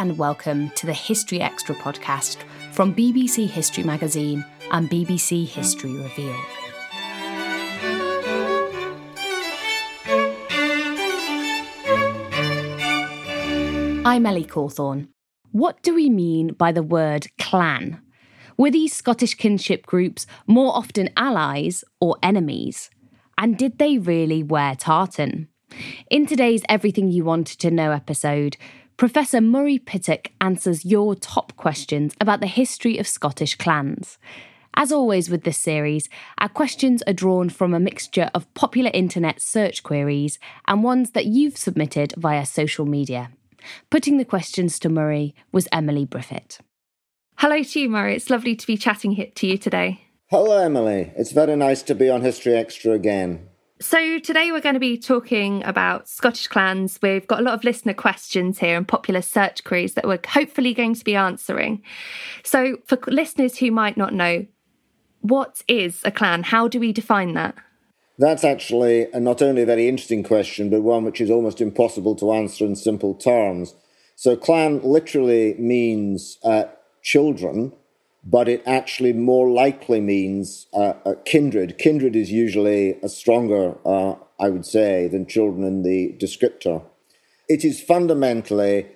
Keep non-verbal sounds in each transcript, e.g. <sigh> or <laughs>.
And welcome to the History Extra podcast from BBC History Magazine and BBC History Revealed. I'm Ellie Cawthorne. What do we mean by the word clan? Were these Scottish kinship groups more often allies or enemies? And did they really wear tartan? In today's Everything You Wanted to Know episode, Professor Murray Pittock answers your top questions about the history of Scottish clans. As always with this series, our questions are drawn from a mixture of popular internet search queries and ones that you've submitted via social media. Putting the questions to Murray was Emily Briffett. Hello to you, Murray. It's lovely to be chatting to you today. Hello, Emily. It's very nice to be on History Extra again. So, today we're going to be talking about Scottish clans. We've got a lot of listener questions here and popular search queries that we're hopefully going to be answering. So, for listeners who might not know, what is a clan? How do we define that? That's actually a not only a very interesting question, but one which is almost impossible to answer in simple terms. So, clan literally means uh, children, but it actually more likely means uh, a kindred. Kindred is usually a stronger, uh, I would say, than children in the descriptor. It is fundamentally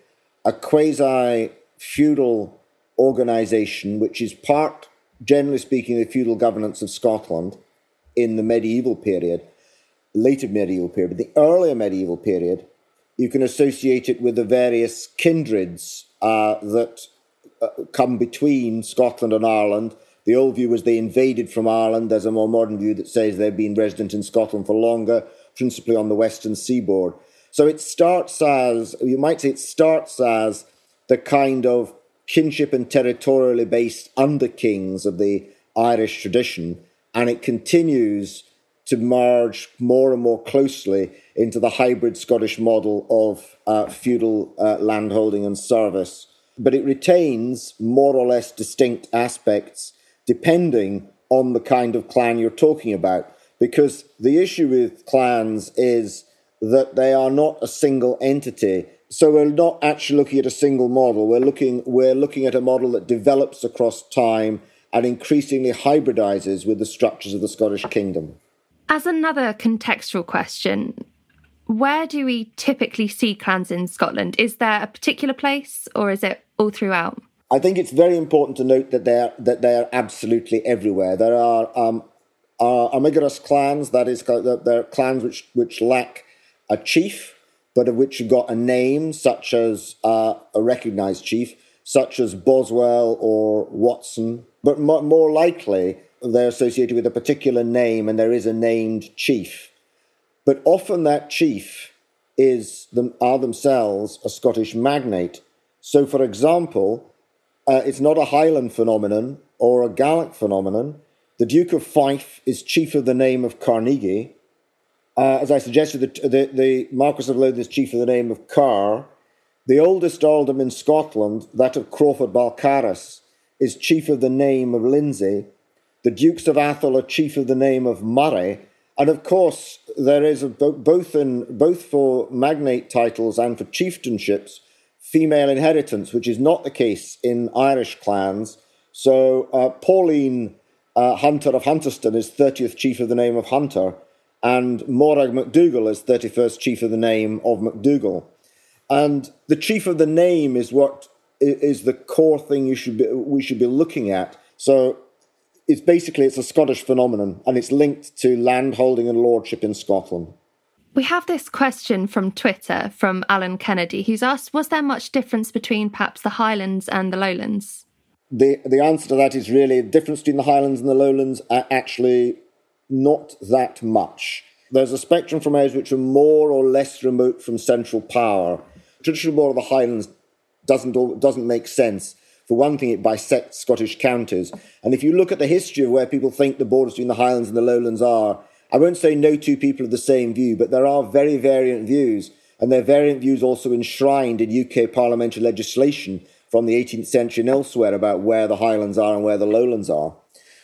a quasi feudal organization, which is part, generally speaking, the feudal governance of Scotland in the medieval period, later medieval period, but the earlier medieval period, you can associate it with the various kindreds uh, that uh, come between Scotland and Ireland. The old view was they invaded from Ireland. There's a more modern view that says they've been resident in Scotland for longer, principally on the western seaboard. So it starts as, you might say, it starts as the kind of kinship and territorially based under kings of the Irish tradition and it continues to merge more and more closely into the hybrid Scottish model of uh, feudal uh, landholding and service. But it retains more or less distinct aspects depending on the kind of clan you're talking about. Because the issue with clans is that they are not a single entity. So we're not actually looking at a single model. We're looking, we're looking at a model that develops across time and increasingly hybridizes with the structures of the Scottish kingdom. As another contextual question, where do we typically see clans in Scotland? Is there a particular place or is it all throughout? I think it's very important to note that they're that they are absolutely everywhere. There are um, are Armigerous clans, that is, there are clans which which lack a chief, but of which you've got a name, such as uh, a recognised chief, such as Boswell or Watson, but more likely they're associated with a particular name and there is a named chief. But often that chief is them, are themselves a Scottish magnate. So, for example, uh, it's not a Highland phenomenon or a Gaelic phenomenon. The Duke of Fife is chief of the name of Carnegie. Uh, as I suggested, the, the, the Marquis of Lothian is chief of the name of Kerr. The oldest earldom in Scotland, that of Crawford Balcarres, is chief of the name of Lindsay. The Dukes of Atholl are chief of the name of Murray. And of course, there is a, both in both for magnate titles and for chieftainships female inheritance, which is not the case in Irish clans. So uh, Pauline uh, Hunter of Hunterston is 30th chief of the name of Hunter, and Morag MacDougall is 31st Chief of the Name of MacDougall. And the Chief of the Name is what is the core thing you should be, we should be looking at. So it's basically it's a Scottish phenomenon and it's linked to landholding and lordship in Scotland. We have this question from Twitter from Alan Kennedy, who's asked Was there much difference between perhaps the Highlands and the Lowlands? The, the answer to that is really the difference between the Highlands and the Lowlands are actually not that much. There's a spectrum from areas which are more or less remote from central power. Traditional border of the Highlands doesn't, doesn't make sense. For one thing, it bisects Scottish counties. And if you look at the history of where people think the borders between the Highlands and the Lowlands are, I won't say no two people have the same view, but there are very variant views, and there are variant views also enshrined in UK parliamentary legislation from the 18th century and elsewhere about where the Highlands are and where the Lowlands are.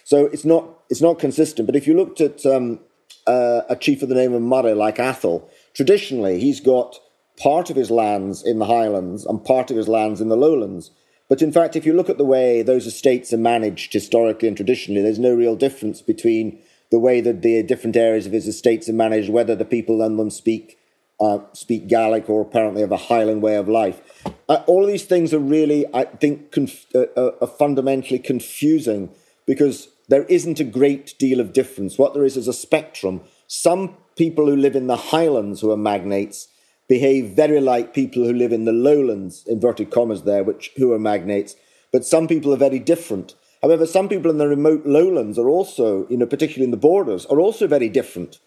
So it's not it's not consistent. But if you looked at um, uh, a chief of the name of Murray, like Atholl, traditionally he's got part of his lands in the Highlands and part of his lands in the Lowlands. But in fact, if you look at the way those estates are managed historically and traditionally, there's no real difference between the way that the different areas of his estates are managed, whether the people in them speak uh, speak Gaelic or apparently have a Highland way of life. Uh, all of these things are really, I think, conf- uh, uh, are fundamentally confusing because there isn't a great deal of difference. What there is is a spectrum. Some people who live in the Highlands who are magnates behave very like people who live in the lowlands, inverted commas there, which who are magnates. But some people are very different. However, some people in the remote lowlands are also, you know, particularly in the borders, are also very different.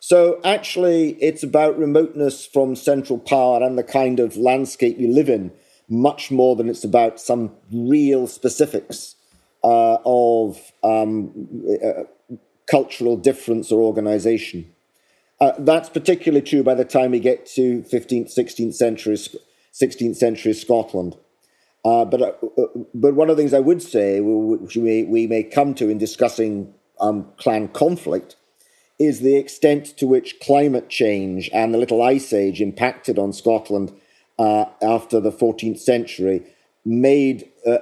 So actually, it's about remoteness from central power and the kind of landscape you live in, much more than it's about some real specifics uh, of um, uh, cultural difference or organization. Uh, that's particularly true by the time we get to 15th, 16th century, 16th century Scotland. Uh, but uh, uh, but one of the things I would say, which we may, we may come to in discussing um, clan conflict, is the extent to which climate change and the Little Ice Age impacted on Scotland uh, after the 14th century, made uh,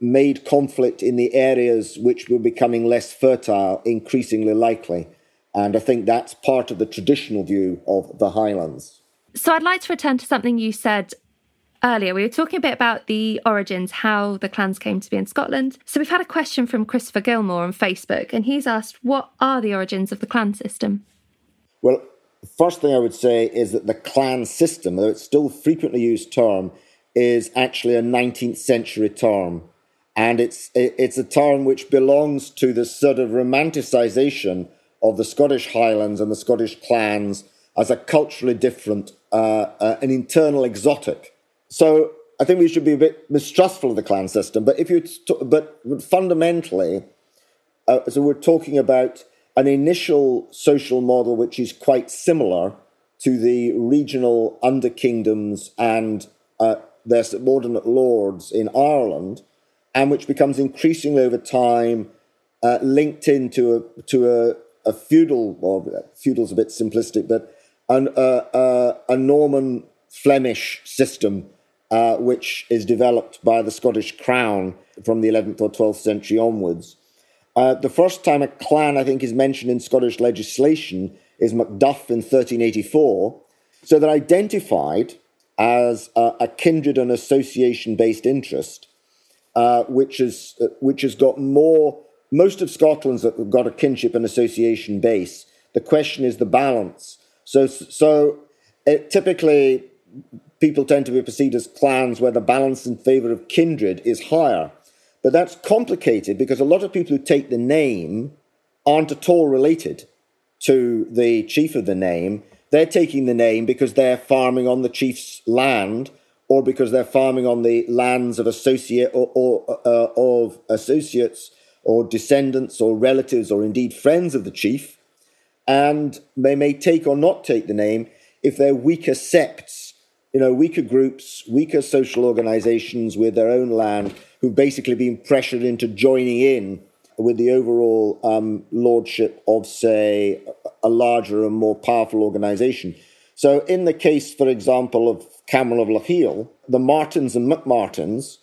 made conflict in the areas which were becoming less fertile increasingly likely, and I think that's part of the traditional view of the Highlands. So I'd like to return to something you said earlier, we were talking a bit about the origins, how the clans came to be in Scotland. So we've had a question from Christopher Gilmore on Facebook, and he's asked, What are the origins of the clan system? Well, first thing I would say is that the clan system, though it's still a frequently used term, is actually a 19th century term. And it's, it's a term which belongs to the sort of romanticisation of the Scottish Highlands and the Scottish clans as a culturally different, uh, uh, an internal exotic so I think we should be a bit mistrustful of the clan system. But if you, but fundamentally, uh, so we're talking about an initial social model which is quite similar to the regional under kingdoms and uh, their subordinate lords in Ireland, and which becomes increasingly over time uh, linked into a to a, a feudal. Well, feudal's a bit simplistic, but an, uh, uh a Norman Flemish system uh, which is developed by the Scottish Crown from the 11th or 12th century onwards. Uh, the first time a clan, I think, is mentioned in Scottish legislation is Macduff in 1384. So they're identified as a, kindred and association based interest, uh, which, is, which has got more, most of Scotland's got a kinship and association base. The question is the balance. So, so it, typically, people tend to be perceived as clans where the balance in favor of kindred is higher. But that's complicated because a lot of people who take the name aren't at all related to the chief of the name. They're taking the name because they're farming on the chief's land or because they're farming on the lands of associate or, or uh, of associates or descendants or relatives or indeed friends of the chief. And they may take or not take the name if they're weaker septs you know, weaker groups, weaker social organizations with their own land who've basically been pressured into joining in with the overall um, lordship of, say, a larger and more powerful organization. So, in the case, for example, of Cameron of Lochiel, the Martins and McMartins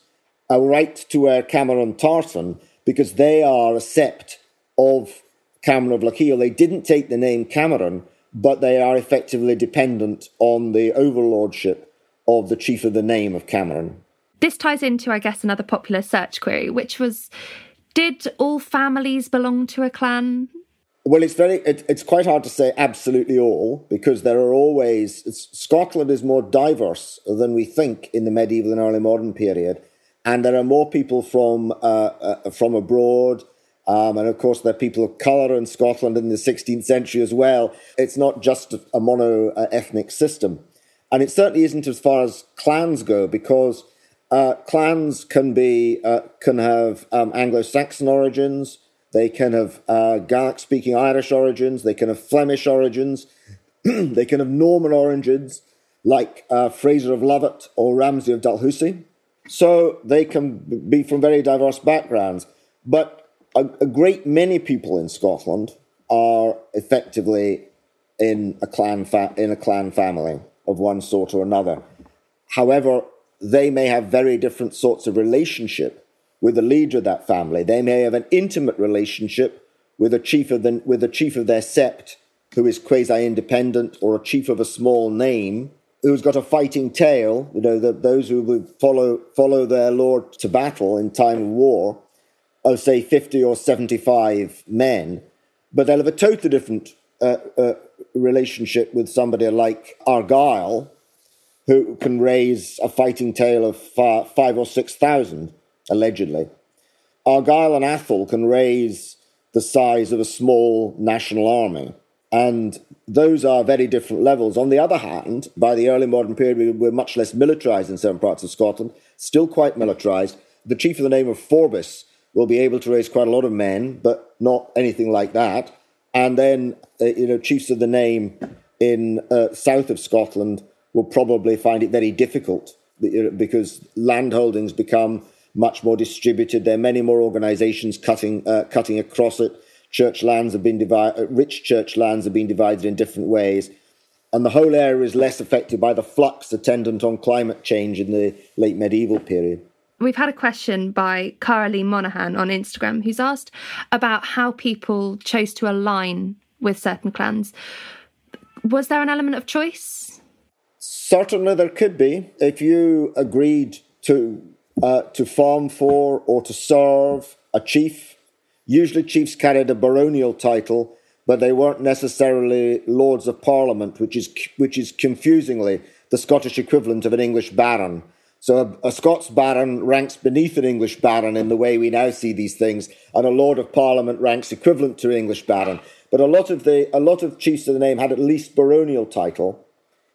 are right to wear Cameron tartan because they are a sept of Cameron of Lochiel. They didn't take the name Cameron but they are effectively dependent on the overlordship of the chief of the name of Cameron. This ties into, I guess, another popular search query, which was Did all families belong to a clan? Well, it's very, it, it's quite hard to say absolutely all because there are always, Scotland is more diverse than we think in the medieval and early modern period. And there are more people from, uh, uh, from abroad. Um, and of course, there are people of colour in Scotland in the 16th century as well. It's not just a mono ethnic system. And it certainly isn't as far as clans go because uh, clans can be uh, can have um, Anglo-Saxon origins. They can have uh, Gaelic-speaking Irish origins. They can have Flemish origins. <clears throat> they can have Norman origins, like uh, Fraser of Lovat or Ramsay of Dalhousie. So they can be from very diverse backgrounds. But a, a great many people in Scotland are effectively in a clan fa- in a clan family of one sort or another. However, they may have very different sorts of relationship with the leader of that family. They may have an intimate relationship with a chief of the, with a chief of their sept who is quasi-independent or a chief of a small name who's got a fighting tail. You know, the, those who would follow follow their lord to battle in time of war, of say fifty or seventy-five men, but they'll have a totally different uh, uh, relationship with somebody like Argyll, who can raise a fighting tail of five or six thousand, allegedly. Argyll and Atholl can raise the size of a small national army. And those are very different levels. On the other hand, by the early modern period, we were much less militarized in certain parts of Scotland, still quite militarized. The chief of the name of Forbes will be able to raise quite a lot of men, but not anything like that. And then, uh, you know, chiefs of the name in uh, south of Scotland will probably find it very difficult because landholdings become much more distributed. There are many more organisations cutting uh, cutting across it. Church lands have been divided. Uh, rich church lands have been divided in different ways, and the whole area is less affected by the flux attendant on climate change in the late medieval period. We've had a question by Carolee Monaghan on Instagram who's asked about how people chose to align with certain clans. Was there an element of choice? Certainly, there could be. If you agreed to uh, to farm for or to serve a chief, usually chiefs carried a baronial title, but they weren't necessarily lords of parliament, which is which is confusingly the Scottish equivalent of an English baron. So a, a, Scots baron ranks beneath an English baron in the way we now see these things, and a lord of parliament ranks equivalent to an English baron. But a lot of the a lot of chiefs of the name had at least baronial title,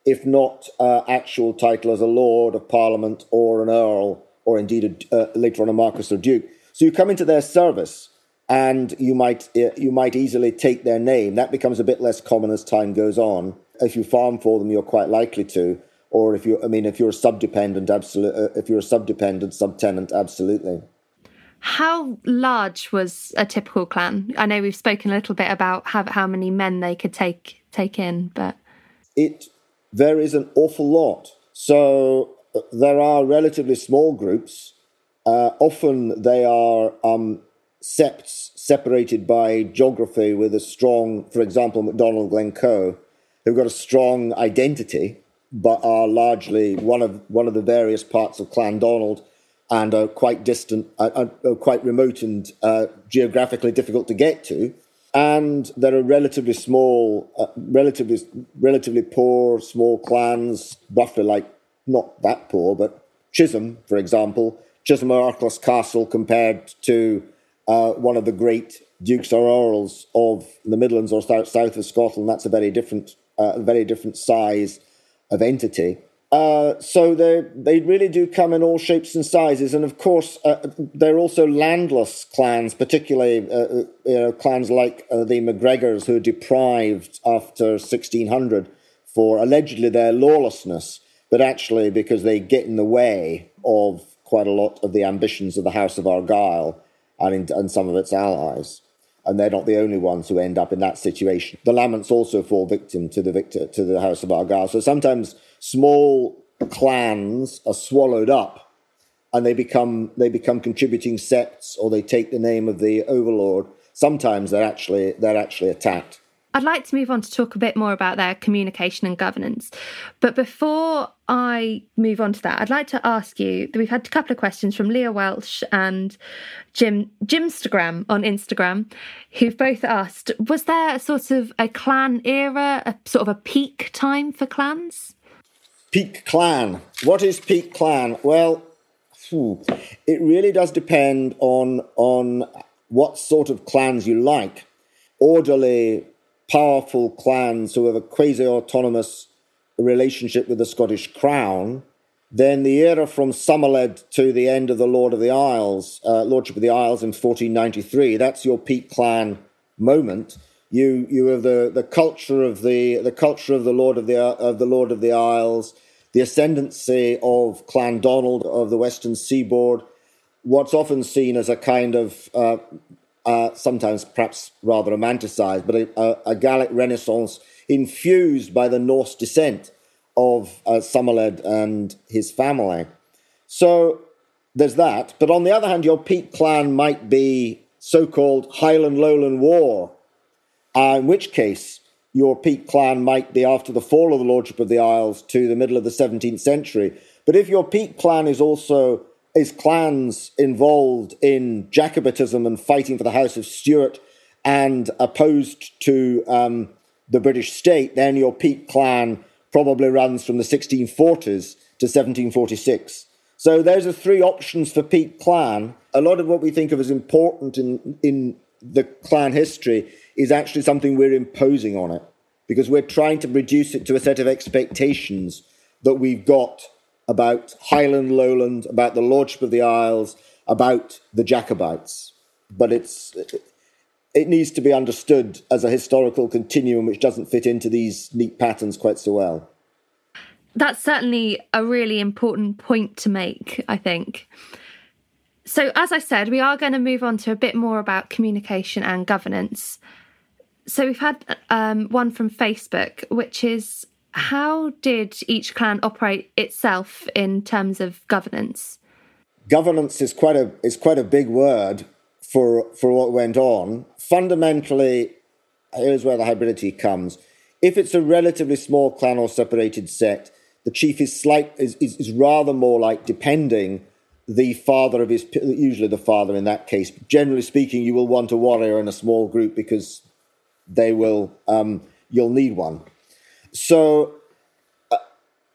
if not uh, actual title as a lord of parliament or an earl or indeed a, uh, later on a marquis or duke. So you come into their service and you might uh, you might easily take their name. That becomes a bit less common as time goes on. If you farm for them, you're quite likely to. Or if you, I mean, if you're a subdependent, absolutely. Uh, if you're a subdependent subtenant, absolutely. How large was a typical clan? I know we've spoken a little bit about how, how many men they could take take in, but it there is an awful lot. So uh, there are relatively small groups. Uh, often they are um, septs separated by geography with a strong, for example, MacDonald Glencoe, who've got a strong identity, but are largely one of one of the various parts of Clan Donald and are quite distant, quite remote and uh, geographically difficult to get to. And there are relatively small, uh, relatively relatively poor small clans, roughly like not that poor, but Chisholm, for example, Chisholm Erchless Castle compared to uh, one of the great dukes or earls of the Midlands or south, south of Scotland. That's a very different, uh, very different size of entity. Uh, so they they really do come in all shapes and sizes, and of course uh, they're also landless clans, particularly uh, uh you know, clans like uh, the MacGregors, who are deprived after 1600 for allegedly their lawlessness, but actually because they get in the way of quite a lot of the ambitions of the House of Argyll and, in, and some of its allies and they're not the only ones who end up in that situation. The Lamonts also fall victim to the victor to the House of Argyll. So sometimes small clans are swallowed up, and they become they become contributing septs, or they take the name of the overlord. Sometimes they're actually they're actually attacked. I'd like to move on to talk a bit more about their communication and governance. But before I move on to that, I'd like to ask you we've had a couple of questions from Leah Welsh and Jim Jimstagram on Instagram, who've both asked, was there a sort of a clan era, a sort of a peak time for clans? Peak clan. What is peak clan? Well, it really does depend on on what sort of clans you like. Orderly, powerful clans who have a quasi autonomous relationship with the Scottish Crown, then the era from Somerled to the end of the Lord of the Isles, uh, Lordship of the Isles in 1493, that's your peak clan moment. You you have the, the culture of the the culture of the Lord of the of the Lord of the Isles, the ascendancy of Clan Donald of the Western Seaboard, what's often seen as a kind of uh, uh, sometimes perhaps rather romanticized, but a, a, a, Gaelic Renaissance infused by the Norse descent of uh, Somerled and his family. So there's that. But on the other hand, your peak clan might be so called Highland Lowland War, uh, in which case your peak clan might be after the fall of the Lordship of the Isles to the middle of the 17th century. But if your peak clan is also is clans involved in Jacobitism and fighting for the House of Stuart and opposed to um, the British state, then your peak clan probably runs from the 1640s to 1746. So those are three options for peak clan. A lot of what we think of as important in, in the clan history is actually something we're imposing on it because we're trying to reduce it to a set of expectations that we've got about Highland Lowland, about the Lordship of the Isles, about the Jacobites. But it's it needs to be understood as a historical continuum which doesn't fit into these neat patterns quite so well. That's certainly a really important point to make, I think. So, as I said, we are going to move on to a bit more about communication and governance. So, we've had um, one from Facebook, which is how did each clan operate itself in terms of governance? Governance is quite a is quite a big word for for what went on. Fundamentally, here's where the hybridity comes. If it's a relatively small clan or separated set, the chief is slight is, is, is rather more like depending the father of his usually the father in that case. Generally speaking, you will want a warrior in a small group because they will um, you'll need one. So uh,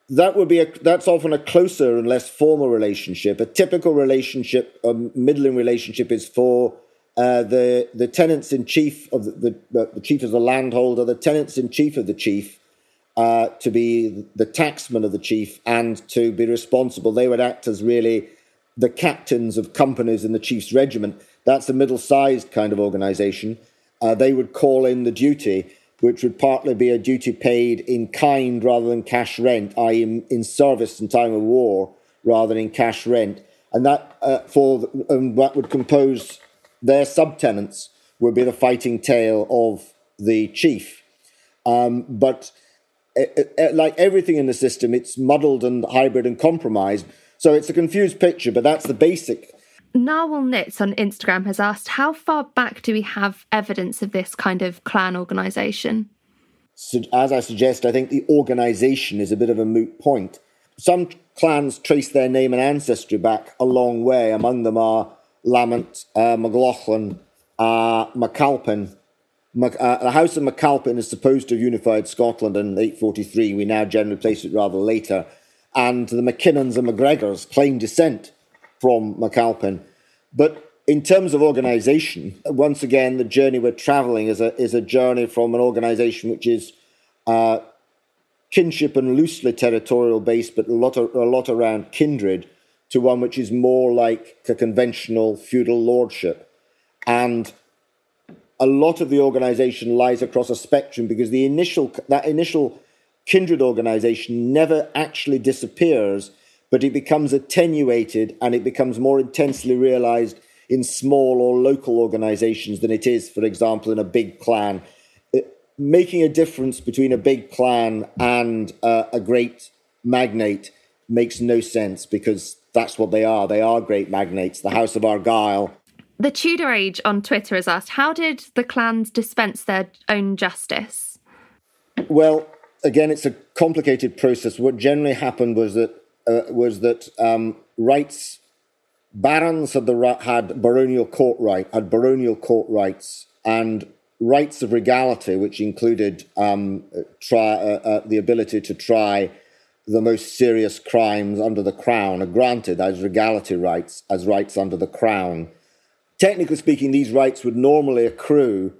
that would be a, that's often a closer and less formal relationship. A typical relationship, a middling relationship, is for uh, the the tenants in chief of the, the, the chief of the landholder, the tenants in chief of the chief, uh, to be the taxman of the chief and to be responsible. They would act as really the captains of companies in the chief's regiment. That's a middle-sized kind of organisation. Uh, they would call in the duty which would partly be a duty paid in kind rather than cash rent, i.e., in, service in time of war rather than in cash rent. And that uh, for um, that would compose their subtenants would be the fighting tail of the chief. Um, but it, it, like everything in the system, it's muddled and hybrid and compromised. So it's a confused picture, but that's the basic Narwhal Knits on Instagram has asked, how far back do we have evidence of this kind of clan organisation? So, as I suggest, I think the organisation is a bit of a moot point. Some clans trace their name and ancestry back a long way. Among them are Lamont, uh, MacLauchlan, uh, MacAlpin. Mac, uh, the House of MacAlpin is supposed to have unified Scotland in 843. We now generally place it rather later. And the MacKinnons and MacGregors claim descent from MacAlpin. But in terms of organization, once again, the journey we're traveling is a, is a journey from an organization which is uh, kinship and loosely territorial based, but a lot, of, a lot around kindred, to one which is more like a conventional feudal lordship. And a lot of the organization lies across a spectrum because the initial, that initial kindred organization never actually disappears but it becomes attenuated and it becomes more intensely realized in small or local organizations than it is, for example, in a big clan. It, uh, making a difference between a big clan and uh, a great magnate makes no sense because that's what they are. They are great magnates. The House of Argyll. The Tudor Age on Twitter has asked, how did the clans dispense their own justice? Well, again, it's a complicated process. What generally happened was that uh, was that um, rights barons had the had baronial court right had baronial court rights and rights of regality, which included um, try, uh, uh, the ability to try the most serious crimes under the crown, are granted as regality rights, as rights under the crown. Technically speaking, these rights would normally accrue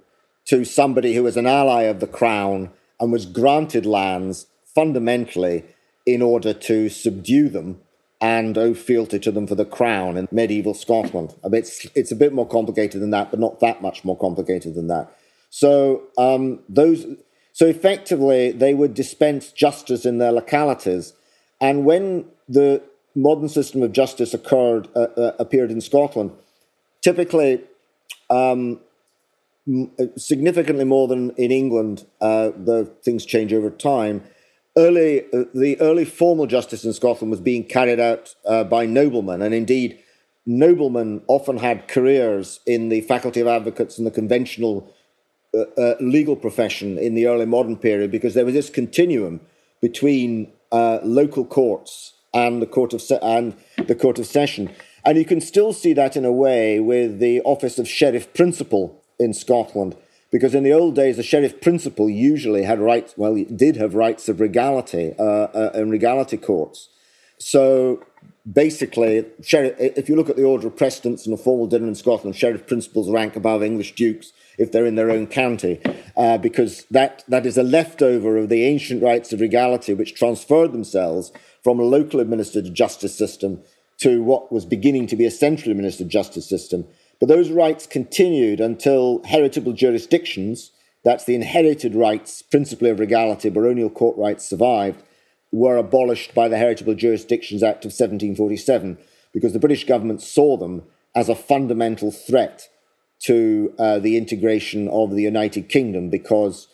to somebody who was an ally of the crown and was granted lands fundamentally in order to subdue them and owe fealty to them for the crown in medieval Scotland. I mean, it's, it's a bit more complicated than that, but not that much more complicated than that. So um, those, so effectively, they would dispense justice in their localities, and when the modern system of justice occurred, uh, uh, appeared in Scotland, typically um, significantly more than in England, uh, though things change over time. Early, uh, the early formal justice in Scotland was being carried out uh, by noblemen, and indeed, noblemen often had careers in the faculty of advocates and the conventional uh, uh, legal profession in the early modern period because there was this continuum between uh, local courts and the court of se- and the court of session, and you can still see that in a way with the office of sheriff principal in Scotland. Because in the old days, the sheriff principal usually had rights, well, did have rights of regality uh, uh, in regality courts. So basically, sheriff, if you look at the order of precedence in a formal dinner in Scotland, sheriff principals rank above English dukes if they're in their own county, uh, because that, that is a leftover of the ancient rights of regality which transferred themselves from a local administered justice system to what was beginning to be a centrally administered justice system. But those rights continued until heritable jurisdictions, that's the inherited rights, principally of regality, baronial court rights, survived, were abolished by the Heritable Jurisdictions Act of 1747 because the British government saw them as a fundamental threat to uh, the integration of the United Kingdom because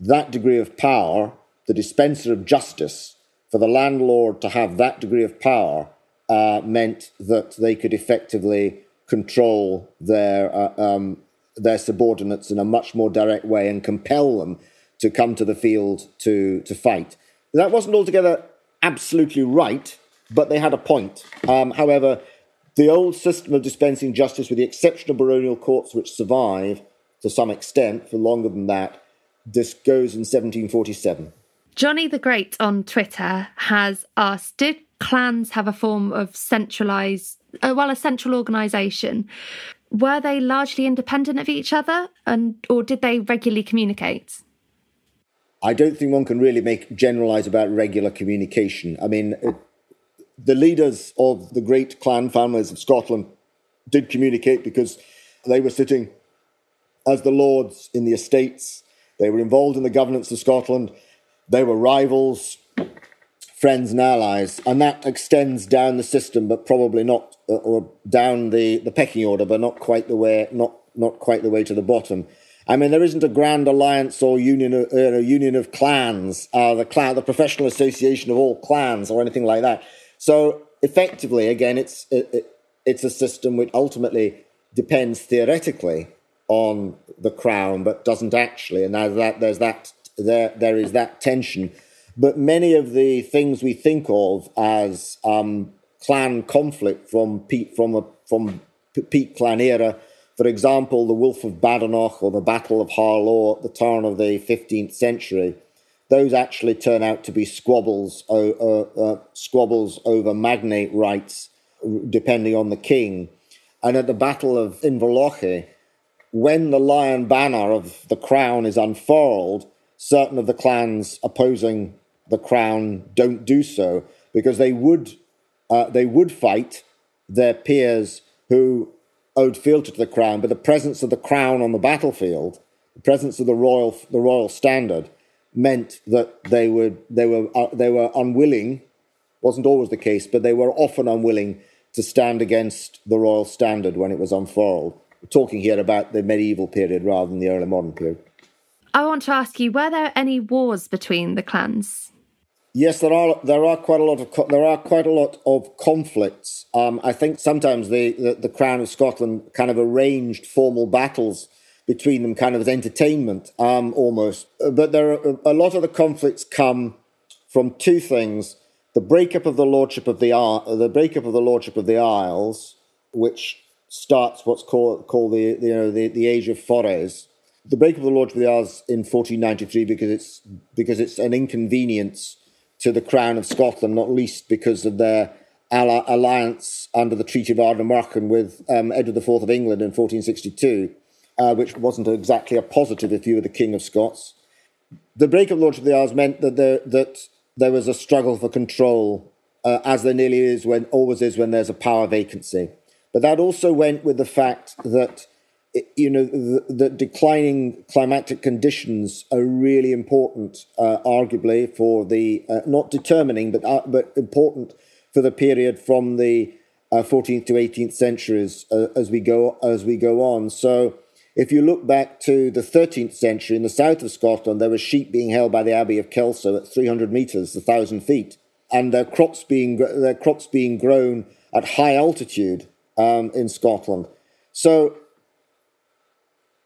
that degree of power, the dispenser of justice, for the landlord to have that degree of power uh, meant that they could effectively control their uh, um, their subordinates in a much more direct way and compel them to come to the field to to fight. That wasn't altogether absolutely right, but they had a point. Um, however, the old system of dispensing justice, with the exception of baronial courts, which survive to some extent for longer than that, this goes in 1747. Johnny the Great on Twitter has asked Did clans have a form of centralized, uh, well, a central organization? Were they largely independent of each other, and or did they regularly communicate? I don't think one can really make generalize about regular communication. I mean, it, the leaders of the great clan families of Scotland did communicate because they were sitting as the lords in the estates. They were involved in the governance of Scotland. They were rivals, friends, and allies, and that extends down the system, but probably not, uh, or down the, the pecking order, but not quite the way, not not quite the way to the bottom. I mean, there isn't a grand alliance or union, of, uh, union of clans, uh, the clan, the professional association of all clans, or anything like that. So effectively, again, it's it, it, it's a system which ultimately depends theoretically on the crown, but doesn't actually. And there's that there's that there there is that tension. But many of the things we think of as um, clan conflict from Pete from a, from Pete clan era for example, the Wolf of Badenoch or the Battle of Harlaw at the turn of the 15th century, those actually turn out to be squabbles, uh, uh, squabbles over magnate rights, depending on the king. And at the Battle of Inverlochy, when the lion banner of the crown is unfurled, certain of the clans opposing the crown don't do so because they would uh, they would fight their peers who owed fealty to the crown, but the presence of the crown on the battlefield, the presence of the royal the royal standard, meant that they would they were uh, they were unwilling. wasn't always the case, but they were often unwilling to stand against the royal standard when it was unfurled. We're talking here about the medieval period rather than the early modern period. I want to ask you: Were there any wars between the clans? Yes, there are there are quite a lot of there are quite a lot of conflicts. Um, I think sometimes the, the, the Crown of Scotland kind of arranged formal battles between them, kind of as entertainment, um, almost. But there are a lot of the conflicts come from two things: the breakup of the lordship of the the breakup of the lordship of the Isles, which starts what's called called the, you know the, the age of Forays. The breakup of the lordship of the Isles in 1493 because it's because it's an inconvenience to the Crown of Scotland, not least because of their alliance under the Treaty of Ardnamurchan with um, Edward IV of England in 1462, uh, which wasn't exactly a positive if you were the King of Scots. The break of Lordship of the Isles meant that there, that there was a struggle for control, uh, as there nearly is when always is when there's a power vacancy. But that also went with the fact that you know, the, the, declining climatic conditions are really important, uh, arguably for the uh, not determining, but uh, but important for the period from the 14th uh, to 18th centuries uh, as we go as we go on. So, if you look back to the 13th century in the south of Scotland, there were sheep being held by the Abbey of Kelso at 300 meters, 1,000 feet, and their crops being their crops being grown at high altitude um, in Scotland. So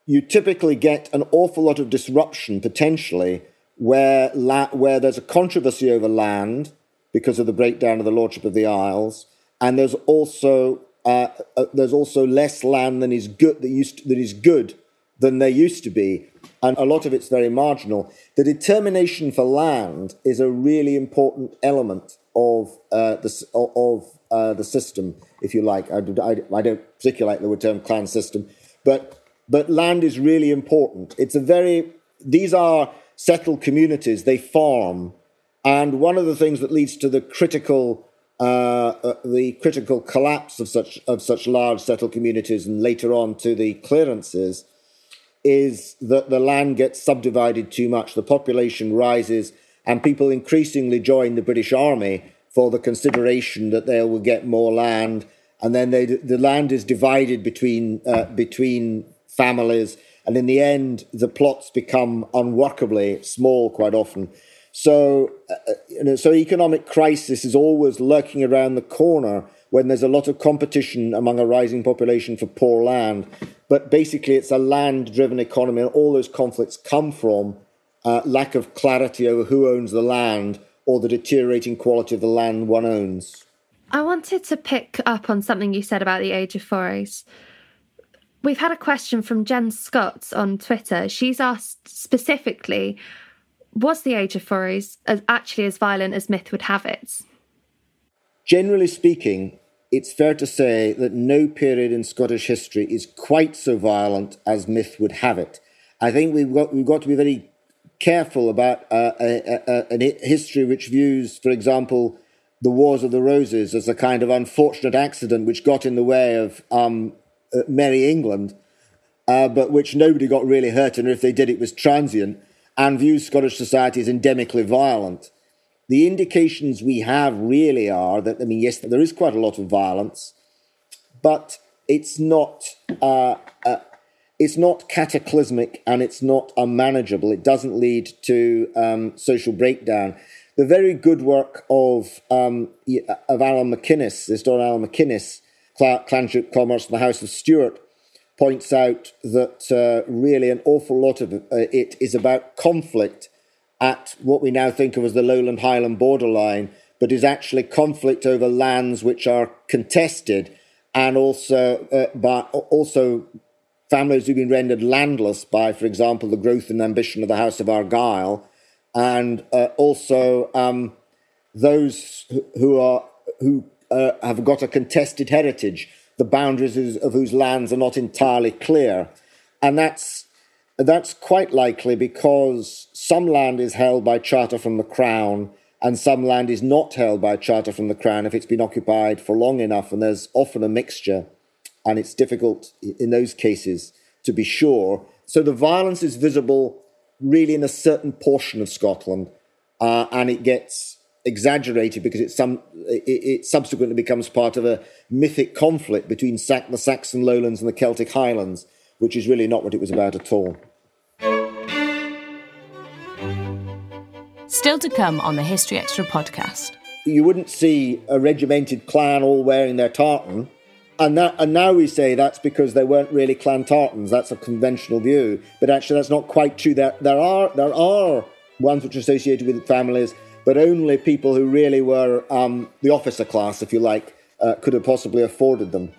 you typically get an awful lot of disruption potentially where la- where there's a controversy over land because of the breakdown of the lordship of the Isles, and there's also uh, uh, there's also less land than is good that used to, that is good than there used to be, and a lot of it's very marginal. The determination for land is a really important element of uh, the of uh, the system, if you like. I, I, I don't particularly like the term clan system, but but land is really important. It's a very, these are settled communities, they farm. And one of the things that leads to the critical, uh, uh, the critical collapse of such, of such large settled communities and later on to the clearances is that the land gets subdivided too much, the population rises, and people increasingly join the British Army for the consideration that they will get more land, and then they, the land is divided between uh, between families. And in the end, the plots become unworkably small quite often. So, uh, you know, so economic crisis is always lurking around the corner when there's a lot of competition among a rising population for poor land. But basically, it's a land driven economy, and all those conflicts come from uh, lack of clarity over who owns the land or the deteriorating quality of the land one owns. I wanted to pick up on something you said about the age of Forays. We've had a question from Jen Scott on Twitter. She's asked specifically Was the Age of Forays actually as violent as myth would have it? Generally speaking, it's fair to say that no period in Scottish history is quite so violent as myth would have it. I think we've got, we've got to be very careful about uh, a, a, a, history which views, for example, the Wars of the Roses as a kind of unfortunate accident which got in the way of um, Merry England, uh, but which nobody got really hurt, and if they did, it was transient, and views Scottish society as endemically violent. The indications we have really are that, I mean, yes, there is quite a lot of violence, but it's not. Uh, uh, it's not cataclysmic and it's not unmanageable. It doesn't lead to um, social breakdown. The very good work of um, of Allan Macinnes, Don Allan Macinnes, Clanship Commerce and the House of Stuart points out that uh, really an awful lot of uh, it is about conflict at what we now think of as the lowland highland borderline, but is actually conflict over lands which are contested and also uh, by also families who've been rendered landless by, for example, the growth and ambition of the House of Argyll, and uh, also um, those who are who uh, have got a contested heritage, the boundaries of whose lands are not entirely clear. And that's, that's quite likely because some land is held by charter from the Crown and some land is not held by charter from the Crown if it's been occupied for long enough, and there's often a mixture, and it's difficult in those cases to be sure. So the violence is visible really in a certain portion of Scotland, uh, and it gets exaggerated because it, some, it, it, subsequently becomes part of a mythic conflict between Sac- the Saxon lowlands and the Celtic highlands, which is really not what it was about at all. Still to come on the History Extra podcast. You wouldn't see a regimented clan all wearing their tartan. And, that, and now we say that's because they weren't really clan tartans. That's a conventional view. But actually, that's not quite true. There, there, are, there are ones which are associated with families, but only people who really were um, the officer class, if you like, uh, could have possibly afforded them.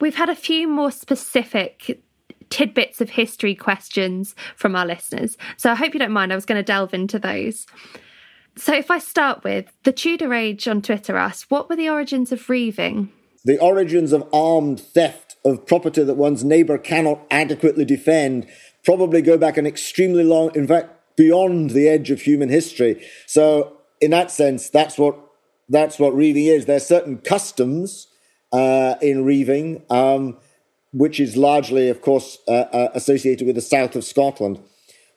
We've had a few more specific tidbits of history questions from our listeners. So I hope you don't mind. I was going to delve into those. So if I start with the Tudor Age on Twitter asks, what were the origins of reaving? The origins of armed theft of property that one's neighbour cannot adequately defend probably go back an extremely long, in fact, beyond the edge of human history. So in that sense, that's what that's what reaving is. There's certain customs uh, in reaving, um, which is largely, of course, uh, uh, associated with the south of Scotland.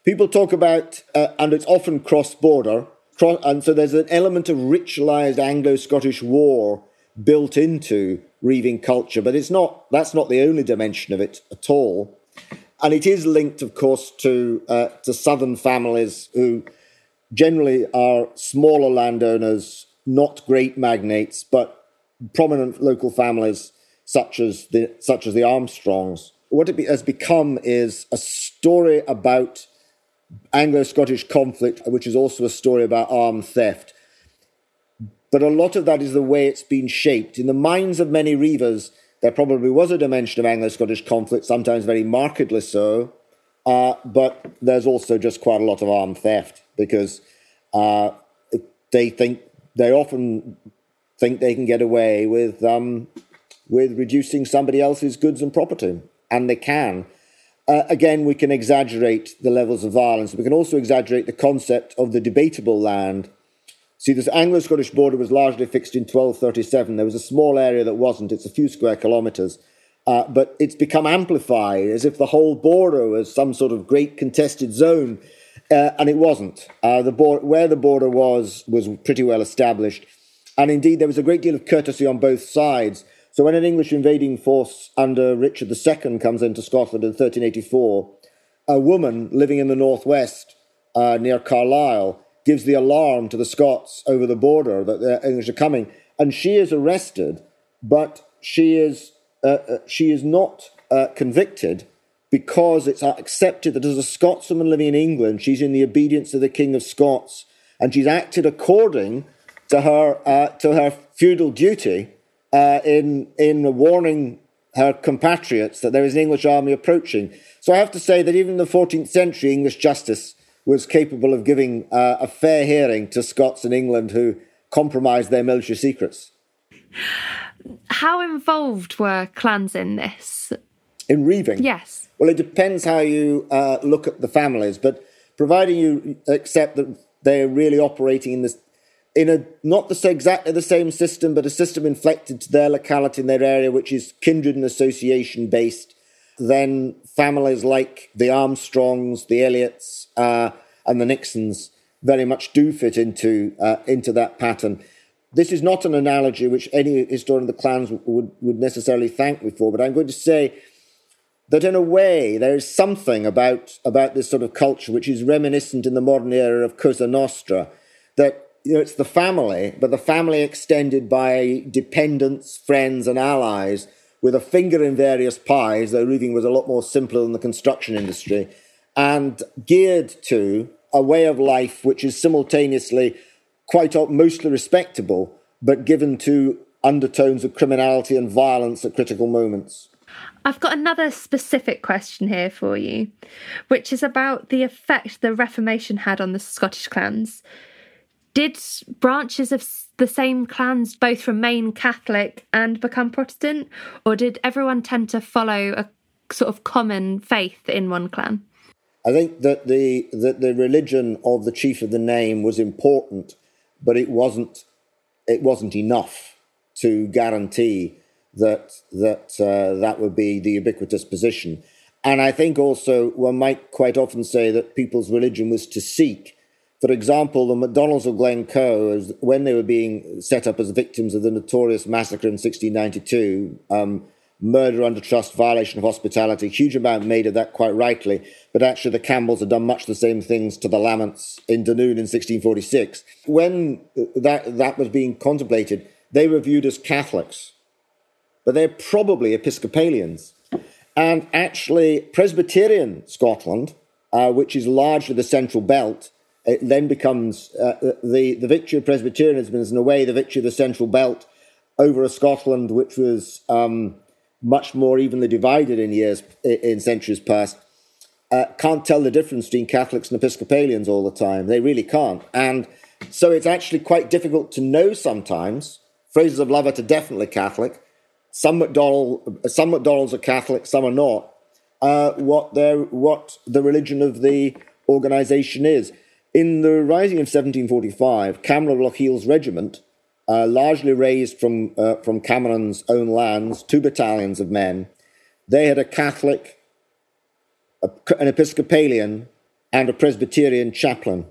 People talk about, uh, and it's often cross border, and so there's an element of ritualized Anglo Scottish war built into reaving culture, but it's not, that's not the only dimension of it at all. And it is linked, of course, to, uh, to southern families who generally are smaller landowners, not great magnates, but prominent local families such as the such as the Armstrongs. What it has become is a story about Anglo-Scottish conflict, which is also a story about armed theft. But a lot of that is the way it's been shaped. In the minds of many reavers, there probably was a dimension of Anglo-Scottish conflict, sometimes very markedly so. Uh, but there's also just quite a lot of armed theft because uh, they think they often think they can get away with um, with reducing somebody else's goods and property, and they can. Uh, again, we can exaggerate the levels of violence. We can also exaggerate the concept of the debatable land. See, this Anglo Scottish border was largely fixed in 1237. There was a small area that wasn't, it's a few square kilometres. Uh, but it's become amplified as if the whole border was some sort of great contested zone, uh, and it wasn't. Uh, the where the border was was pretty well established. And indeed, there was a great deal of courtesy on both sides. So when an English invading force under Richard II comes into Scotland in 1384, a woman living in the northwest uh, near Carlisle gives the alarm to the Scots over the border that the English are coming, and she is arrested, but she is uh, uh, she is not uh, convicted because it's accepted that as a Scotswoman living in England, she's in the obedience of the King of Scots, and she's acted according to her uh, to her feudal duty uh, in in warning her compatriots that there is an English army approaching. So I have to say that even in the 14th century, English justice was capable of giving uh, a fair hearing to Scots in England who compromised their military secrets. How involved were clans in this? In reaving? Yes. Well, it depends how you uh, look at the families, but providing you accept that they're really operating in this in a not the, exactly the same system, but a system inflected to their locality in their area, which is kindred and association based, then families like the Armstrongs, the Elliots, uh, and the Nixons very much do fit into uh, into that pattern. This is not an analogy which any historian of the clans would, would necessarily thank me for, but I'm going to say that in a way there is something about about this sort of culture which is reminiscent in the modern era of Cosa Nostra, that you know, it's the family, but the family extended by dependents, friends, and allies with a finger in various pies, though reaving was a lot more simpler than the construction industry, and geared to a way of life which is simultaneously quite mostly respectable, but given to undertones of criminality and violence at critical moments. I've got another specific question here for you, which is about the effect the Reformation had on the Scottish clans. Did branches of the same clans both remain Catholic and become Protestant, or did everyone tend to follow a sort of common faith in one clan? I think that the that the religion of the chief of the name was important, but it wasn't it wasn't enough to guarantee that that uh, that would be the ubiquitous position. And I think also one might quite often say that people's religion was to seek for example, the MacDonalds of Glencoe, when they were being set up as victims of the notorious massacre in 1692, um, murder under trust, violation of hospitality, huge amount made of that quite rightly. But actually, the Campbells had done much the same things to the Lamonts in Dunoon in 1646. When that, that was being contemplated, they were viewed as Catholics, but they're probably Episcopalians. And actually, Presbyterian Scotland, uh, which is largely the central belt, it then becomes uh, the, the victory of Presbyterianism is, in a way, the victory of the central belt over a Scotland which was um, much more evenly divided in years in centuries past, uh, can't tell the difference between Catholics and Episcopalians all the time. They really can't, and so it's actually quite difficult to know sometimes. Frasers of Lovat are definitely Catholic. Some MacDonald, some MacDonalds are Catholic, some are not. Uh, what their what the religion of the organisation is. In the rising of 1745, Cameron Lochiel's regiment uh, largely raised from, uh, from Cameron's own lands, two battalions of men. They had a Catholic, a, an Episcopalian, and a Presbyterian chaplain.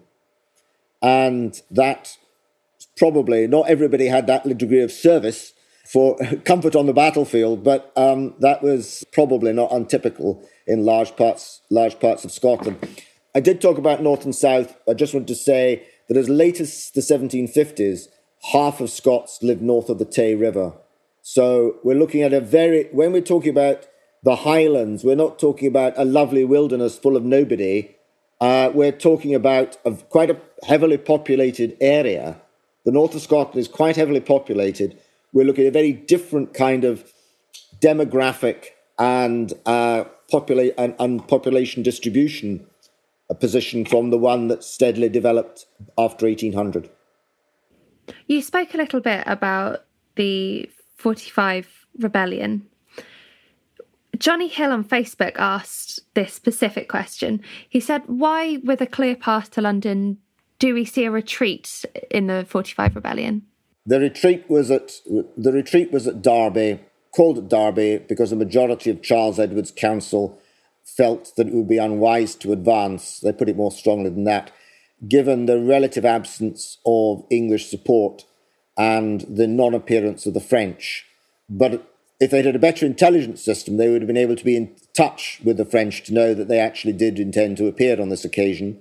And that probably, not everybody had that degree of service for <laughs> comfort on the battlefield, but um, that was probably not untypical in large parts, large parts of Scotland. I did talk about North and South. I just want to say that as late as the 1750s, half of Scots lived north of the Tay River. So we're looking at a very, when we're talking about the Highlands, we're not talking about a lovely wilderness full of nobody. Uh, we're talking about a, quite a heavily populated area. The north of Scotland is quite heavily populated. We're looking at a very different kind of demographic and, uh, popula- and, and population distribution position from the one that steadily developed after 1800. You spoke a little bit about the 45 rebellion. Johnny Hill on Facebook asked this specific question. He said, Why, with a clear path to London, do we see a retreat in the 45 rebellion? The retreat was at the retreat was at Derby, called at Derby because the majority of Charles Edward's council felt that it would be unwise to advance. They put it more strongly than that given the relative absence of English support and the non appearance of the French. But if they'd had a better intelligence system, they would have been able to be in touch with the French to know that they actually did intend to appear on this occasion.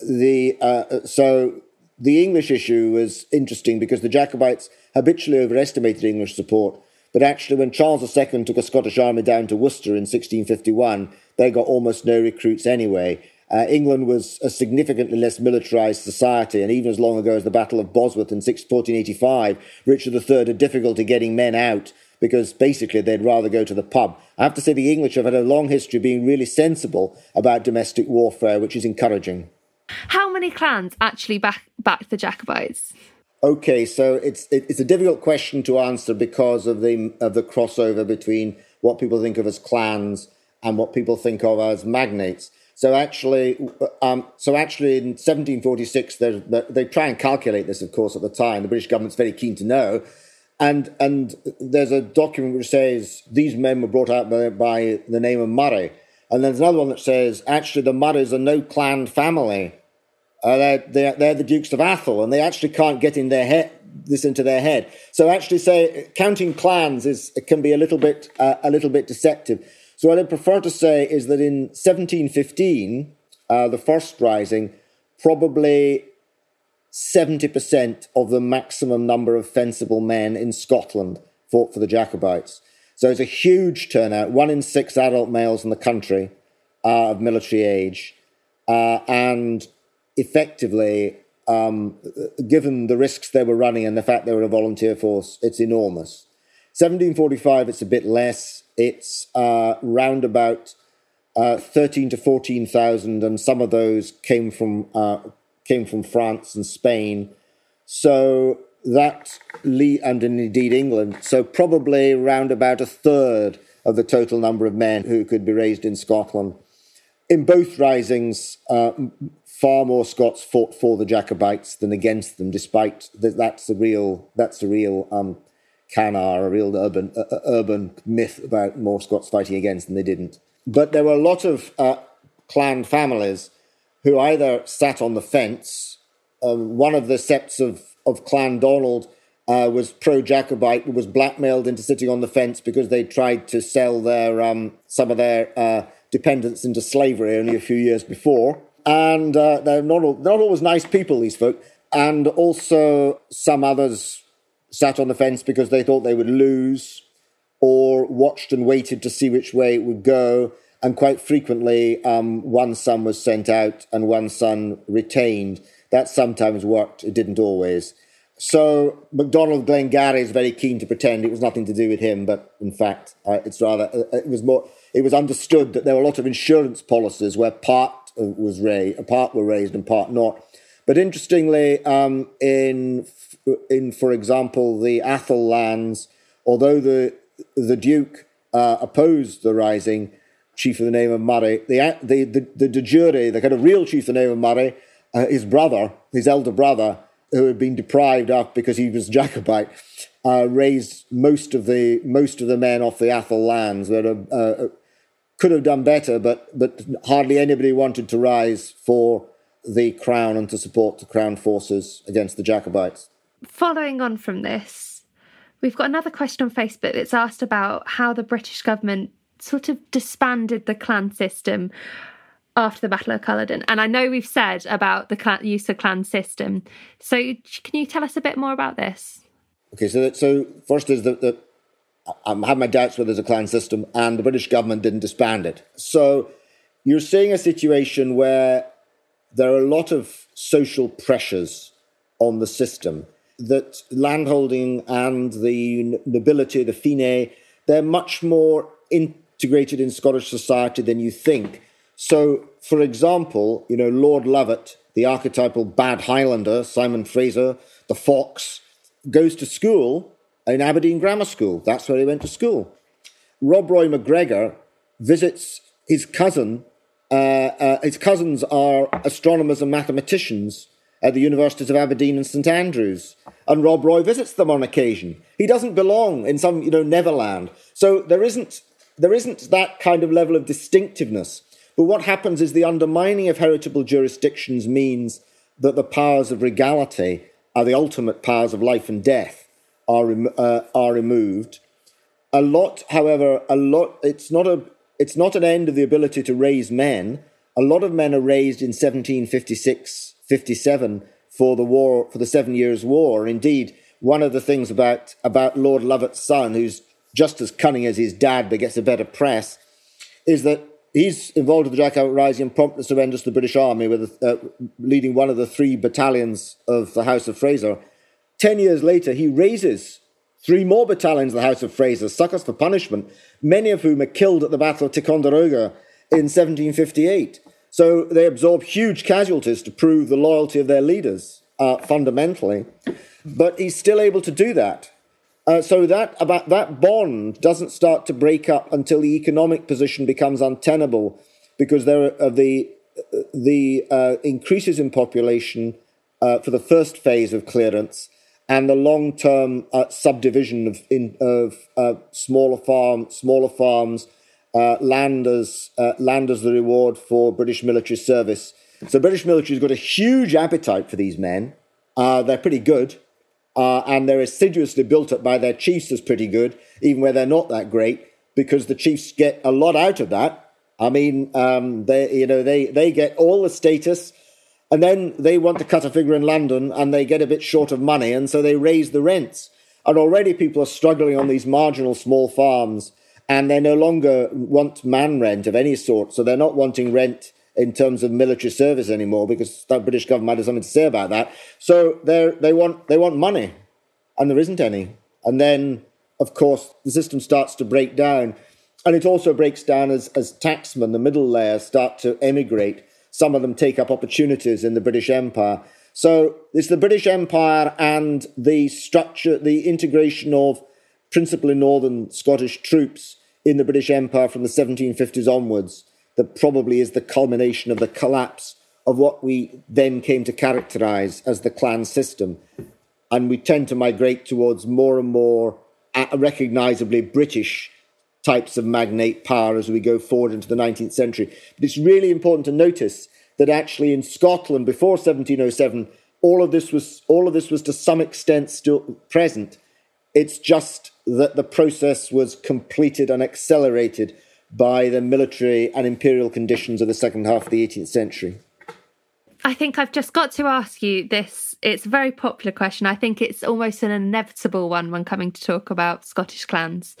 The, uh, so the English issue was interesting because the Jacobites habitually overestimated English support. But actually, when Charles II took a Scottish army down to Worcester in 1651, they got almost no recruits anyway. Uh, England was a significantly less militarized society, and even as long ago as the Battle of Bosworth in 1485, Richard III had difficulty getting men out because basically they'd rather go to the pub. I have to say the English have had a long history of being really sensible about domestic warfare, which is encouraging. How many clans actually back backed the Jacobites? Okay, so it's it's a difficult question to answer because of the of the crossover between what people think of as clans and what people think of as magnates. So actually, um, so actually, in 1746, they try and calculate this, of course, at the time. The British government's very keen to know, and and there's a document which says these men were brought out by, by the name of Murray, and there's another one that says actually the Murrays are no clan family. Uh, they're, they're, they're the Dukes of Atholl, and they actually can't get in their head this into their head. So actually, say counting clans is can be a little bit uh, a little bit deceptive. So what I prefer to say is that in 1715, uh, the first rising, probably 70% of the maximum number of fencible men in Scotland fought for the Jacobites. So it's a huge turnout, one in six adult males in the country uh, of military age. Uh, and effectively, um, given the risks they were running and the fact they were a volunteer force, it's enormous. 1745, it's a bit less. It's uh, round about uh, 13 to 14,000, and some of those came from, uh, came from France and Spain. So that, and indeed England, so probably round about a third of the total number of men who could be raised in Scotland. In both risings, uh, far more Scots fought for the Jacobites than against them, despite that, that's the real that's the real um, Canar, a real urban uh, uh, urban myth about more Scots fighting against than they didn't. But there were a lot of uh, clan families who either sat on the fence. Um, one of the septs of, of Clan Donald uh, was pro Jacobite, was blackmailed into sitting on the fence because they tried to sell their um, some of their uh, dependents into slavery only a few years before. And uh, they're not all, not always nice people, these folk. And also, some others sat on the fence because they thought they would lose, or watched and waited to see which way it would go. And quite frequently, um, one son was sent out and one son retained. That sometimes worked, it didn't always. So MacDonald Glengarry is very keen to pretend it was nothing to do with him, but in fact, uh, it's rather uh, it was more. It was understood that there were a lot of insurance policies where part was raised, part were raised and part not. But interestingly, um, in in for example the Atholl lands, although the the Duke uh, opposed the rising, chief of the name of Murray, the the the, the de jure, the kind of real chief of the name of Murray, uh, his brother, his elder brother, who had been deprived of because he was Jacobite, uh, raised most of the most of the men off the Atholl lands that uh, uh, could have done better, but but hardly anybody wanted to rise for the crown and to support the crown forces against the Jacobites. Following on from this, we've got another question on Facebook that's asked about how the British government sort of disbanded the clan system after the Battle of Culloden. And I know we've said about the clan, use of clan system. So can you tell us a bit more about this? Okay, so so first is that, that I have my doubts whether there's a clan system, and the British government didn't disband it. So you're seeing a situation where there are a lot of social pressures on the system that landholding and the nobility, the fine, they're much more integrated in Scottish society than you think. So, for example, you know, Lord Lovat, the archetypal bad Highlander, Simon Fraser, the fox, goes to school in Aberdeen Grammar School. That's where he went to school. Rob Roy MacGregor visits his cousin. Uh, uh, his cousins are astronomers and mathematicians at the universities of Aberdeen and St Andrews, and Rob Roy visits them on occasion. He doesn't belong in some, you know, Neverland. So there isn't there isn't that kind of level of distinctiveness. But what happens is the undermining of heritable jurisdictions means that the powers of regality are the ultimate powers of life and death are uh, are removed. A lot, however, a lot. It's not a. It's not an end of the ability to raise men. A lot of men are raised in 1756, 57 for the war, for the Seven Years' War. Indeed, one of the things about about Lord Lovat's son, who's just as cunning as his dad but gets a better press, is that he's involved with the Jacobite Rising and promptly surrenders to the British Army, with uh, leading one of the three battalions of the House of Fraser. Ten years later, he raises three more battalions of the House of Fraser, suckers for punishment, many of whom are killed at the Battle of Ticonderoga in 1758. So they absorb huge casualties to prove the loyalty of their leaders, uh, fundamentally. But he's still able to do that. Uh, so that about that bond doesn't start to break up until the economic position becomes untenable, because there are the the uh, increases in population uh, for the first phase of clearance and the long term uh, subdivision of in, of uh, smaller farm smaller farms uh, land as land as the reward for British military service. So British military's got a huge appetite for these men. they're pretty good uh, and they're assiduously built up by their chiefs as pretty good, even where they're not that great, because the chiefs get a lot out of that. I mean, um, they you know they they get all the status, and then they want to cut a figure in London, and they get a bit short of money, and so they raise the rents. And already people are struggling on these marginal small farms, and they no longer want man rent of any sort. So they're not wanting rent in terms of military service anymore because the British government has something to say about that. So they they want they want money, and there isn't any. And then, of course, the system starts to break down, and it also breaks down as as tacksmen, the middle layer, start to emigrate. Some of them take up opportunities in the British Empire. So it's the British Empire and the structure, the integration of principally northern Scottish troops in the British Empire from the 1750s onwards that probably is the culmination of the collapse of what we then came to characterize as the clan system. And we tend to migrate towards more and more uh, recognizably British types of magnate power as we go forward into the 19th century. But it's really important to notice that actually in Scotland before 1707, all of this was all of this was to some extent still present. It's just that the process was completed and accelerated by the military and imperial conditions of the second half of the 18th century. I think I've just got to ask you this. It's a very popular question. I think it's almost an inevitable one when coming to talk about Scottish clans.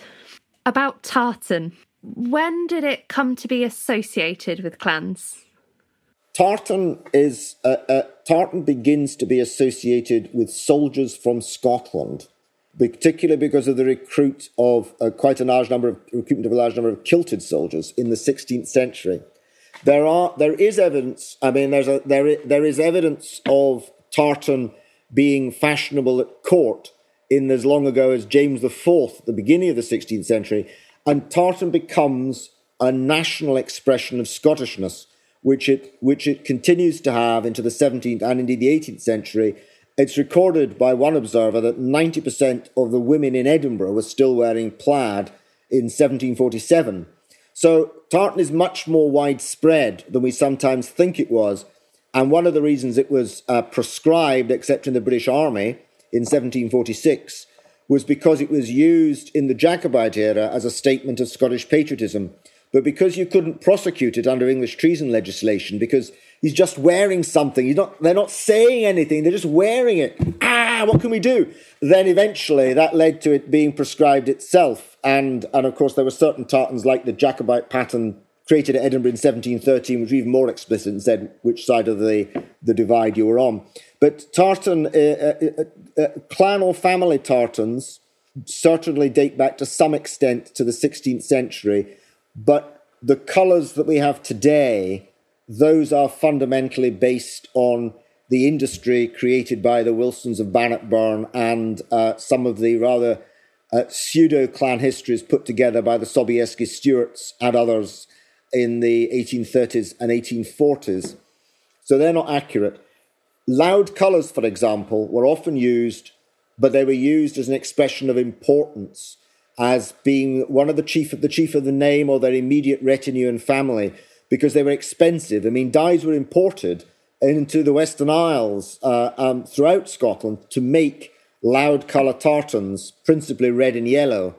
About tartan. When did it come to be associated with clans? Tartan is uh, uh, tartan begins to be associated with soldiers from Scotland, particularly because of the recruit of uh, quite a large number of recruitment of a large number of kilted soldiers in the 16th century. There are there is evidence. I mean, there's a there there is evidence of tartan being fashionable at court in as long ago as James IV at the beginning of the 16th century, and tartan becomes a national expression of Scottishness, which it which it continues to have into the 17th and indeed the 18th century. It's recorded by one observer that 90% of the women in Edinburgh were still wearing plaid in 1747 so tartan is much more widespread than we sometimes think it was. And one of the reasons it was uh, proscribed, except in the British Army in 1746, was because it was used in the Jacobite era as a statement of Scottish patriotism. But because you couldn't prosecute it under English treason legislation, because he's just wearing something, he's not, they're not saying anything, they're just wearing it. Ah, what can we do? Then eventually that led to it being prescribed itself and, and of course, there were certain tartans like the Jacobite pattern created at Edinburgh in 1713, which was even more explicit and said which side of the, the divide you were on. But tartan, uh, uh, uh, uh clan or family tartans certainly date back to some extent to the 16th century, but the colours that we have today, those are fundamentally based on the industry created by the Wilsons of Bannockburn and uh, some of the rather uh, pseudo clan histories put together by the Sobieski Stuarts and others in the 1830s and 1840s. So they're not accurate. Loud colours, for example, were often used, but they were used as an expression of importance, as being one of the chief of the chief of the name or their immediate retinue and family, because they were expensive. I mean, dyes were imported into the Western Isles uh, um, throughout Scotland to make loud colour tartans, principally red and yellow,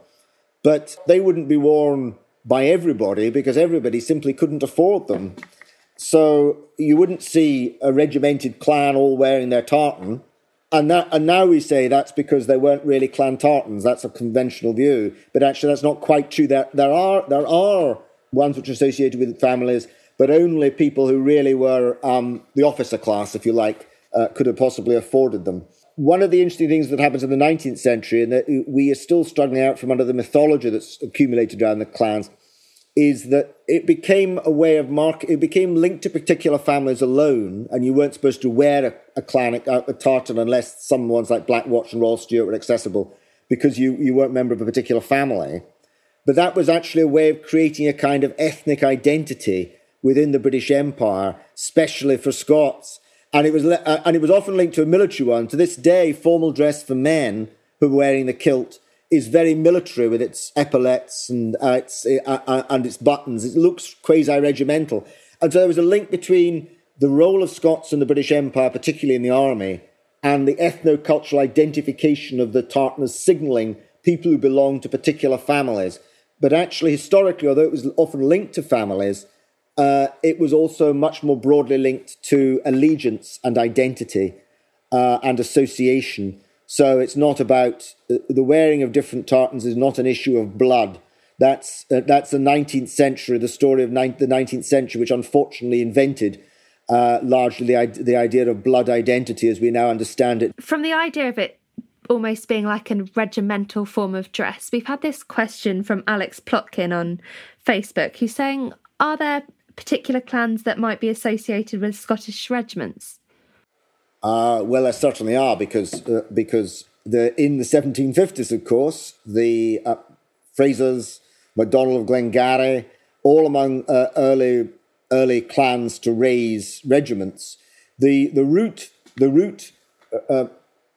but they wouldn't be worn by everybody because everybody simply couldn't afford them. So you wouldn't see a regimented clan all wearing their tartan. And, that, and now we say that's because they weren't really clan tartans. That's a conventional view. But actually, that's not quite true. There, there, are, there are ones which are associated with families, but only people who really were um, the officer class, if you like, uh, could have possibly afforded them one of the interesting things that happens in the 19th century, and that we are still struggling out from under the mythology that's accumulated around the clans, is that it became a way of mark. It became linked to particular families alone, and you weren't supposed to wear a, a a, a tartan unless some ones like Black Watch and Royal Stuart were accessible, because you you weren't a member of a particular family. But that was actually a way of creating a kind of ethnic identity within the British Empire, especially for Scots and it was uh, and it was often linked to a military one. To this day, formal dress for men who are wearing the kilt is very military with its epaulets and uh, its uh, uh, and its buttons. It looks quasi regimental, and so there was a link between the role of Scots in the British Empire, particularly in the army, and the ethno-cultural identification of the Tartans signalling people who belong to particular families. But actually, historically, although it was often linked to families, uh, it was also much more broadly linked to allegiance and identity uh, and association. So it's not about uh, the wearing of different tartans is not an issue of blood. That's uh, that's the 19th century, the story of ni- the 19th century, which unfortunately invented uh, largely the, the idea of blood identity as we now understand it. From the idea of it almost being like a regimental form of dress, we've had this question from Alex Plotkin on Facebook, who's saying, "Are there particular clans that might be associated with Scottish regiments? Uh, well, they certainly are because uh, because the in the 1750s, of course, the uh, Frasers, MacDonald of Glengarry, all among uh, early early clans to raise regiments. The the root the root uh, uh,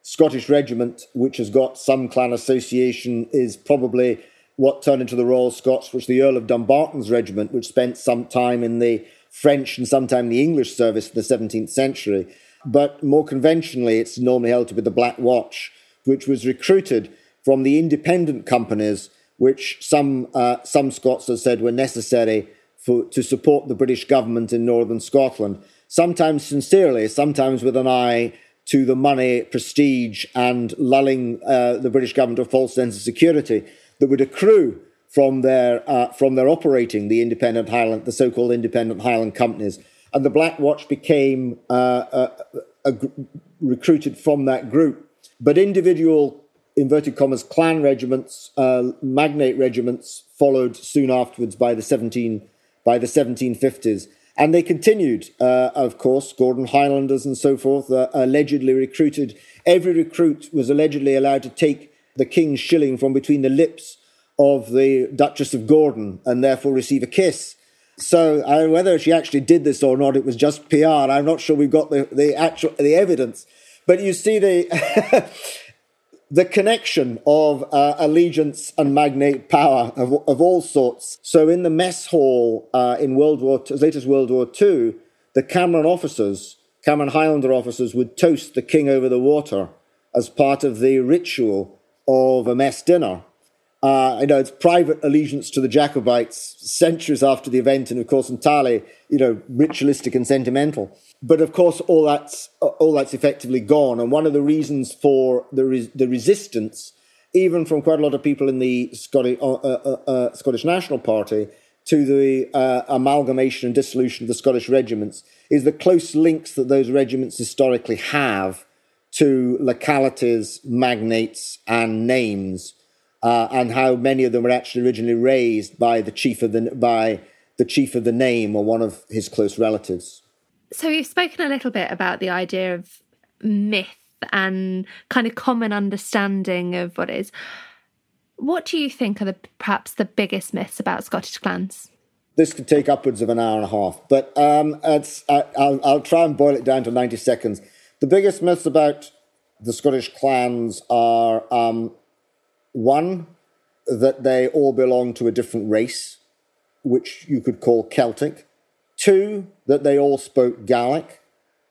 Scottish regiment, which has got some clan association, is probably what turned into the Royal Scots, which the Earl of Dumbarton's regiment, which spent some time in the French and sometime the English service in the 17th century. But more conventionally, it's normally held to be the Black Watch, which was recruited from the independent companies, which some uh, some Scots have said were necessary for, to support the British government in northern Scotland. Sometimes sincerely, sometimes with an eye to the money, prestige, and lulling uh, the British government to a false sense of security that would accrue from their uh, from their operating the independent Highland, the so-called independent Highland companies, and the Black Watch became uh, recruited from that group. But individual inverted commas clan regiments, uh, magnate regiments followed soon afterwards by the seventeen by the seventeen fifties. And they continued, uh, of course, Gordon Highlanders and so forth, uh, allegedly recruited. Every recruit was allegedly allowed to take the king's shilling from between the lips of the Duchess of Gordon and therefore receive a kiss. So uh, whether she actually did this or not, it was just PR. I'm not sure we've got the, the actual the evidence. But you see the <laughs> the connection of uh, allegiance and magnate power of, of all sorts. So in the mess hall uh, in World War, late as World War II, the Cameron officers, Cameron Highlander officers, would toast the king over the water as part of the ritual of a mess dinner. Uh, you know, it's private allegiance to the Jacobites centuries after the event, and of course, entirely, you know, ritualistic and sentimental. But of course, all that's all that's effectively gone. And one of the reasons for the res- the resistance, even from quite a lot of people in the Scottish, uh, uh, uh, uh, Scottish National Party, to the uh, amalgamation and dissolution of the Scottish regiments, is the close links that those regiments historically have to localities, magnates, and names uh, and how many of them were actually originally raised by the chief of the by the chief of the name or one of his close relatives. So you've spoken a little bit about the idea of myth and kind of common understanding of what is. What do you think are the perhaps the biggest myths about Scottish clans? This could take upwards of an hour and a half, but um, it's, I, will I'll try and boil it down to 90 seconds. The biggest myths about the Scottish clans are um, one, that they all belong to a different race, which you could call Celtic. Two, that they all spoke Gaelic.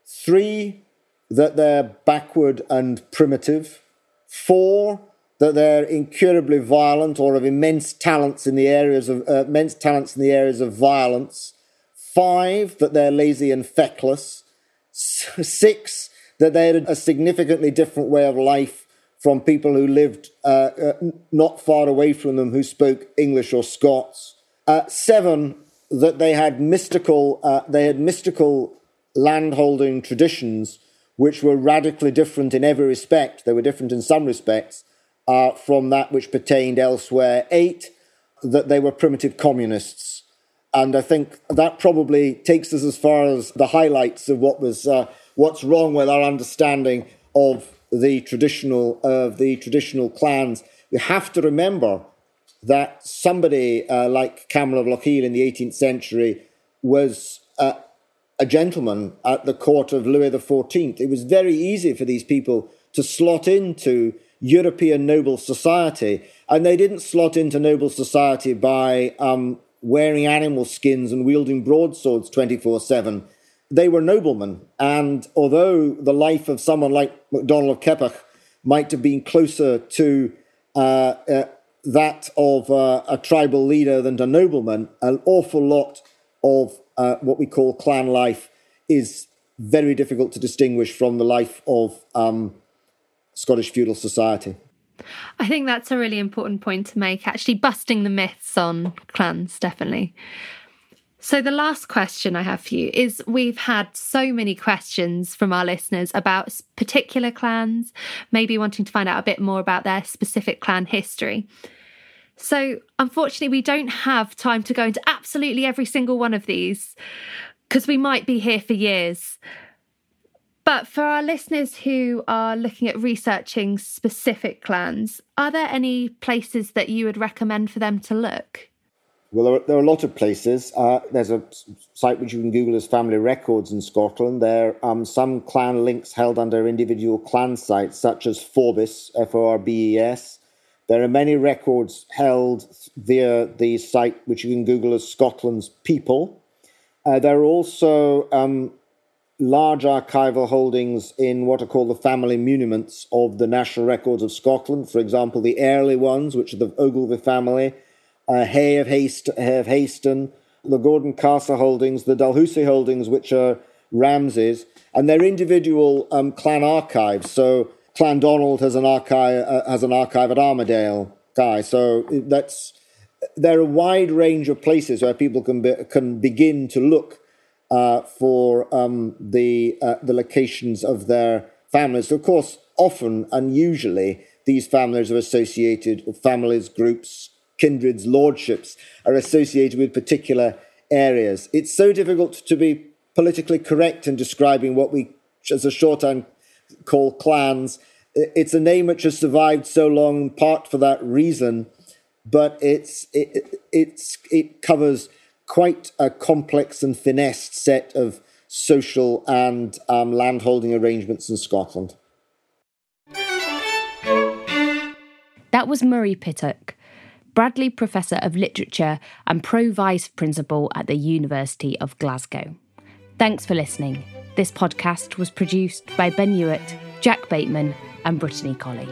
Three, that they're backward and primitive. Four, that they're incurably violent or of immense talents in the areas of uh, immense talents in the areas of violence. Five, that they're lazy and feckless. Six, that they had a significantly different way of life from people who lived uh, uh, not far away from them who spoke English or Scots. Uh, seven, that they had mystical, uh, they had mystical landholding traditions which were radically different in every respect. They were different in some respects uh, from that which pertained elsewhere. Eight, that they were primitive communists. And I think that probably takes us as far as the highlights of what was uh, what's wrong with our understanding of the traditional of the traditional clans. We have to remember that somebody uh, like Cameron of Lochiel in the 18th century was uh, a gentleman at the court of Louis XIV. It was very easy for these people to slot into European noble society, and they didn't slot into noble society by um, wearing animal skins and wielding broadswords 24 7 they were noblemen. And although the life of someone like MacDonald of Keppoch might have been closer to uh, uh, that of uh, a tribal leader than a nobleman, an awful lot of uh, what we call clan life is very difficult to distinguish from the life of um, Scottish feudal society. I think that's a really important point to make, actually, busting the myths on clans, definitely. So, the last question I have for you is we've had so many questions from our listeners about particular clans, maybe wanting to find out a bit more about their specific clan history. So, unfortunately, we don't have time to go into absolutely every single one of these because we might be here for years. But for our listeners who are looking at researching specific clans, are there any places that you would recommend for them to look? Well, there are, there are, a lot of places. Uh, there's a site which you can Google as Family Records in Scotland. There are um, some clan links held under individual clan sites, such as Forbes, F O R B E S. There are many records held via the site which you can Google as Scotland's People. Uh, there are also um, large archival holdings in what are called the family muniments of the National Records of Scotland. For example, the early ones, which are the Ogilvy family, uh, Hay of, Hast- of Haston, the Gordon Castle holdings, the Dalhousie holdings, which are Ramsay's, and their individual um, clan archives. So Clandonald has an archive uh, has an archive at Armadale, Guy. So that's there are a wide range of places where people can be, can begin to look uh, for um, the uh, the locations of their families. So Of course, often and usually these families are associated, with families, groups, kindreds, lordships are associated with particular areas. It's so difficult to be politically correct in describing what we, as a shorthand, call clans. It's a name which has survived so long, in part for that reason, but it's it, it's it covers quite a complex and finessed set of social and um, landholding arrangements in Scotland. That was Murray Pittock, Bradley Professor of Literature and Pro Vice Principal at the University of Glasgow. Thanks for listening. This podcast was produced by Ben Hewitt, Jack Bateman, and Brittany Colley.